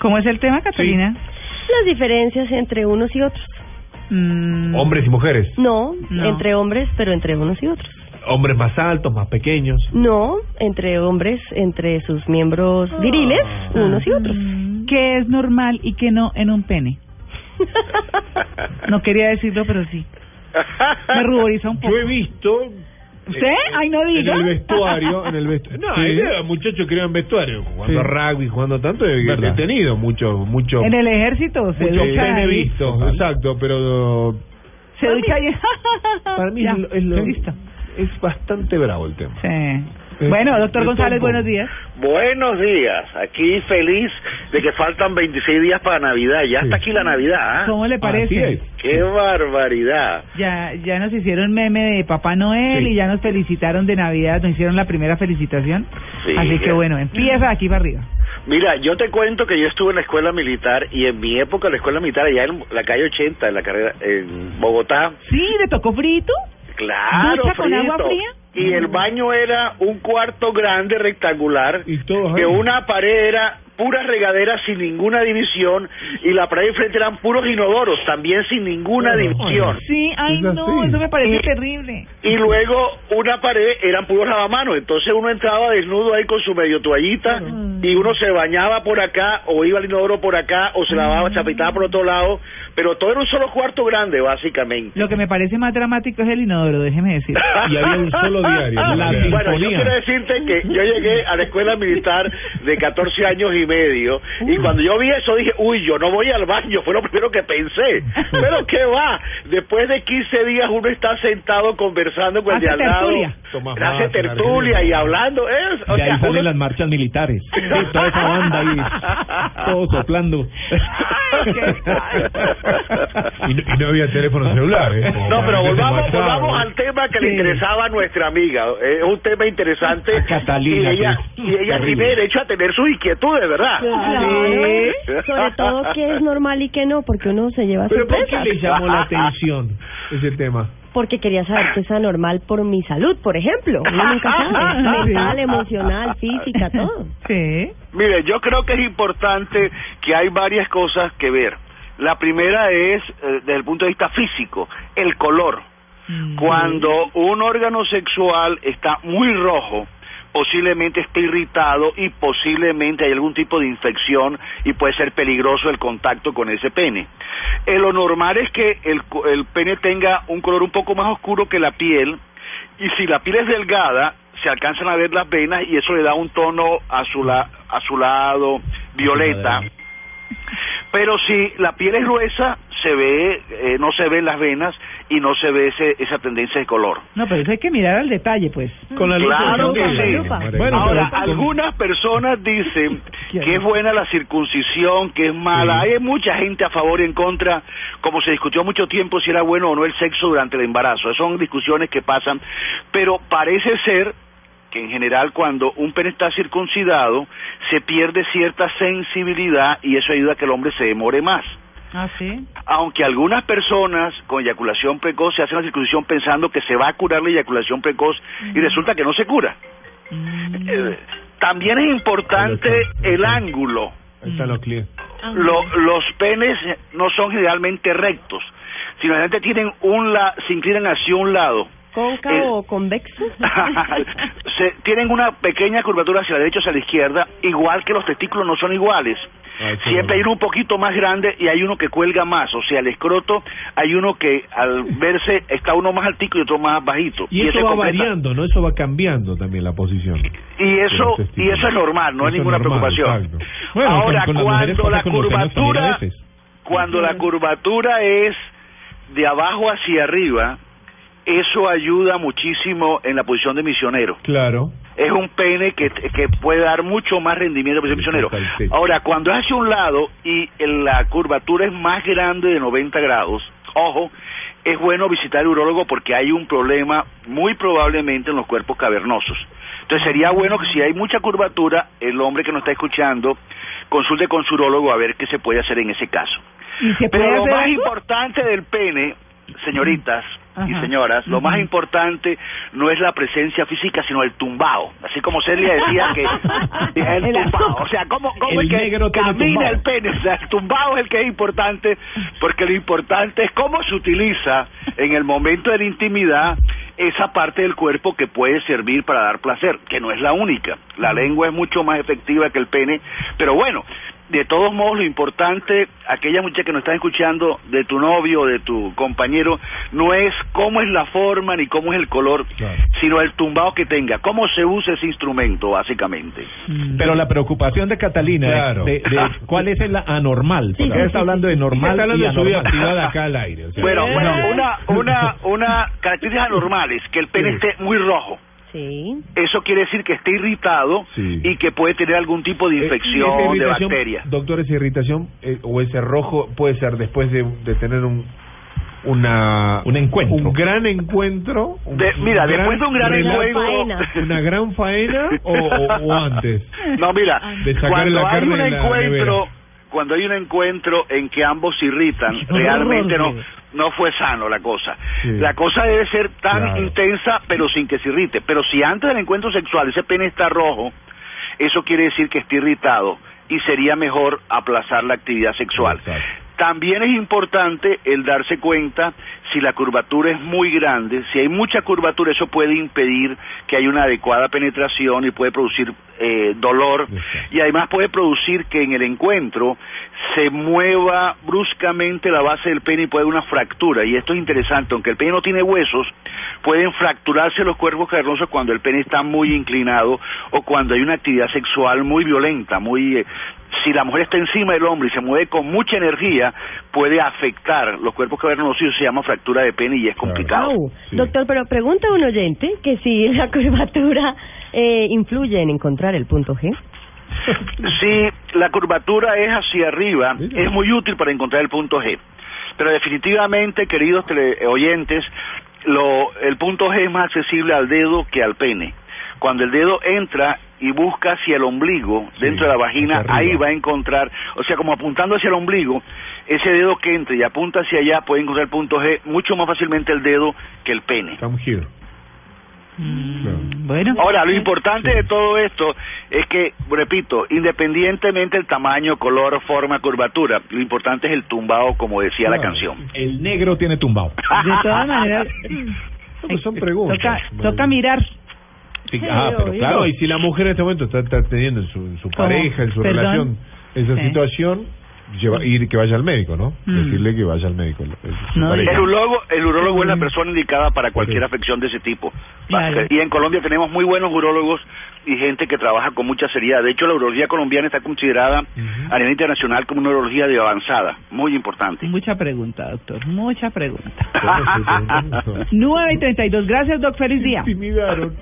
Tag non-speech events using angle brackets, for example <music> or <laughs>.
¿Cómo es el tema, Catalina? Las diferencias entre unos y otros. Mm, Hombres y mujeres. No, No. entre hombres, pero entre unos y otros. Hombres más altos, más pequeños. No, entre hombres, entre sus miembros viriles, unos y otros. ¿Qué es normal y qué no en un pene? <laughs> No quería decirlo, pero sí. Me ruboriza un poco. Yo he visto ¿Usted? Ay, no en diga. el vestuario, en el vestuario. <laughs> No, Sí. hay muchachos que eran vestuario, jugando Sí. rugby, jugando tanto, he, tenido mucho, mucho, En el ejército se mucho ducha pene ahí. visto, Total. exacto, pero Se ducha ahí. <laughs> para mí Ya, es, lo- es lo- es bastante bravo el tema. Sí. Bueno, doctor González, buenos días. Buenos días, aquí feliz de que faltan 26 días para Navidad. Ya está aquí la Navidad, ¿ah? ¿Cómo le parece? ¡Qué barbaridad! Ya, ya nos hicieron meme de Papá Noel Sí. y ya nos felicitaron de Navidad, nos hicieron la primera felicitación. Sí, Así que bueno, empieza aquí para arriba. Mira, yo te cuento que yo estuve en la escuela militar y en mi época la escuela militar allá en la calle 80, en la carrera en Bogotá, Sí, ¿le tocó frito? claro, ¿Ducha con agua frito. fría? Y el baño era un cuarto grande rectangular Y todos que una pared era pura regadera sin ninguna división y la pared de frente eran puros inodoros también sin ninguna Bueno, división. Sí, ay Es no, así. eso me parece Y- terrible. Y luego una pared eran puros lavamanos, entonces uno entraba desnudo ahí con su medio toallita y uno se bañaba por acá o iba al inodoro por acá o se lavaba, se afeitaba por otro lado, pero todo era un solo cuarto grande básicamente. Lo que me parece más dramático es el inodoro, déjeme decir. Y había un solo diario. <laughs> bueno, yo quiero decirte que yo llegué a la escuela militar de 14 años y medio y cuando yo vi eso dije, uy, yo no voy al baño, fue lo primero que pensé. <laughs> Pero ¿qué va? Después de 15 días uno está sentado conversando con el de al lado, hace tertulia y hablando. Es, o De ahí sea, salen uno- las marchas militares. <laughs> Sí, toda esa banda ahí, todos soplando. Ay, qué y, no, y no había teléfono celular. ¿eh? No, pero volvamos, volvamos al tema que le interesaba a nuestra amiga. Es un tema interesante. A Catalina, Y ella, y ella tiene derecho a tener sus inquietudes, ¿verdad? Claro. Sobre todo qué es normal y qué no, porque uno se lleva ¿Pero por qué sorpresas. le llamó la atención ese tema? Porque quería saber qué es anormal por mi salud, por ejemplo. Uno nunca sabe. <laughs> Mental, emocional, física, todo. Sí. Mire, yo creo que es importante que hay varias cosas que ver. La primera es, eh, desde el punto de vista físico, el color. Mm. Cuando un órgano sexual está muy rojo, posiblemente esté irritado y posiblemente hay algún tipo de infección y puede ser peligroso el contacto con ese pene. Eh, lo normal es que el, el pene tenga un color un poco más oscuro que la piel y si la piel es delgada se alcanzan a ver las venas y eso le da un tono azula, azulado, violeta. Pero si la piel es gruesa, se ve, eh, no se ven las venas y no se ve ese, esa tendencia de color. No, pero eso hay que mirar al detalle, pues. Con la Claro lupa, que sí. lupa. Bueno, Ahora, pero algunas personas dicen <laughs> que es buena la circuncisión, que es mala. Sí. Hay mucha gente a favor y en contra, como se discutió mucho tiempo si era bueno o no el sexo durante el embarazo. Son discusiones que pasan, pero parece ser que en general cuando un pene está circuncidado se pierde cierta sensibilidad y eso ayuda a que el hombre se demore más. Ah, sí. Aunque algunas personas con eyaculación precoz se hacen la circuncisión pensando que se va a curar la eyaculación precoz y resulta que no se cura. Mm. Eh, también es importante el ángulo. Lo- los penes no son generalmente rectos, sino generalmente tienen un la, se inclinan hacia un lado. ¿Cóncavo Eh, o convexo? <laughs> <laughs> se, tienen una pequeña curvatura hacia la derecha o hacia la izquierda, igual que los testículos no son iguales. Ah, Siempre hay no. uno un poquito más grande y hay uno que cuelga más, o sea, el escroto hay uno que al verse está uno más altico y otro más bajito. Y eso va completa- variando, ¿no? Eso va cambiando también la posición. Y eso, los y eso es normal, no hay Eso ninguna normal, preocupación. Bueno, Ahora, con cuando la curvatura, cuando la curvatura es de abajo hacia arriba, eso ayuda muchísimo en la posición de misionero. Claro. Es un pene que, que puede dar mucho más rendimiento para el misionero. Ahora, cuando es hacia un lado y el- la curvatura es más grande de 90 grados, ojo, es bueno visitar al urólogo porque hay un problema muy probablemente en los cuerpos cavernosos. Entonces sería bueno que si hay mucha curvatura, el hombre que nos está escuchando consulte con su urólogo a ver qué se puede hacer en ese caso. ¿Y se puede Pero lo hacer más algo? importante del pene, señoritas, y señoras, lo más importante no es la presencia física, sino el tumbao. Así como Celia decía que <laughs> el El tumbao, o sea, cómo, cómo El es que camina el pene, o sea, el tumbao es el que es importante, porque lo importante es cómo se utiliza en el momento de la intimidad esa parte del cuerpo que puede servir para dar placer, que no es la única. La lengua es mucho más efectiva que el pene, pero bueno, de todos modos lo importante, aquella muchacha que nos está escuchando de tu novio o de tu compañero, no es cómo es la forma ni cómo es el color, Claro. sino el tumbao que tenga, cómo se usa ese instrumento, básicamente. Mm. Pero la preocupación de Catalina Claro. es de, de <laughs> cuál es el anormal. Porque ella está hablando de normal Está hablando y de su vida anormal. privada acá al aire. o sea. Bueno, bueno, <laughs> una, una, una característica anormal es que el pene Sí. esté muy rojo. Sí. Eso quiere decir que esté irritado Sí. y que puede tener algún tipo de Eh, infección, de bacteria. Doctor, esa irritación eh, o ese rojo puede ser después de, de tener un una Un encuentro. un gran encuentro un- De- mira, un después de un gran encuentro, una gran faena o, o- o antes No, mira, De cuando la hay un encuentro, cuando hay un encuentro en que ambos se irritan, <laughs> realmente no. No fue sano la cosa. Sí. La cosa debe ser tan Claro. intensa, pero sin que se irrite. Pero si antes del encuentro sexual ese pene está rojo, eso quiere decir que está irritado y sería mejor aplazar la actividad sexual. Exacto. También es importante el darse cuenta si la curvatura es muy grande, si hay mucha curvatura, eso puede impedir que haya una adecuada penetración y puede producir eh, dolor. Y además puede producir que en el encuentro se mueva bruscamente la base del pene y puede haber una fractura. Y esto es interesante, aunque el pene no tiene huesos, pueden fracturarse los cuerpos cavernosos cuando el pene está muy inclinado o cuando hay una actividad sexual muy violenta, muy eh, si la mujer está encima del hombre y se mueve con mucha energía, puede afectar los cuerpos cavernosos se llama fractura de pene y es complicado. Sí. Doctor, pero pregunta un oyente que si <laughs> la curvatura eh, influye en encontrar el punto G. Si la curvatura es hacia arriba, es muy útil para encontrar el punto G. Pero definitivamente, queridos tele- oyentes, lo, el punto G es más accesible al dedo que al pene. Cuando el dedo entra y busca hacia el ombligo, Sí, dentro de la vagina, ahí va a encontrar, o sea, como apuntando hacia el ombligo, ese dedo que entre y apunta hacia allá puede encontrar el punto G mucho más fácilmente el dedo que el pene. come here Mm, Claro. Bueno. Ahora, lo importante de todo esto es que, repito, independientemente del tamaño, color, forma, curvatura, lo importante es el tumbao, como decía la canción. El negro tiene tumbao. De todas maneras, <laughs> pues son preguntas. toca mirar. Sí, ah, pero obvio. claro, y si la mujer en este momento está, está teniendo en su, en su pareja, en su Perdón. relación, esa Sí. situación, lleva, ir que vaya al médico, ¿no? Mm. Decirle que vaya al médico. su No. El urólogo, el urólogo es la persona indicada para cualquier Sí. afección de ese tipo. Claro. Y en Colombia tenemos muy buenos urólogos y gente que trabaja con mucha seriedad. De hecho, la urología colombiana está considerada Ujú. a nivel internacional como una urología de avanzada, muy importante. Mucha pregunta, doctor. Mucha pregunta. Yo no estoy preguntando. 9 y 32. Gracias, doc. Feliz día. Intimidaron.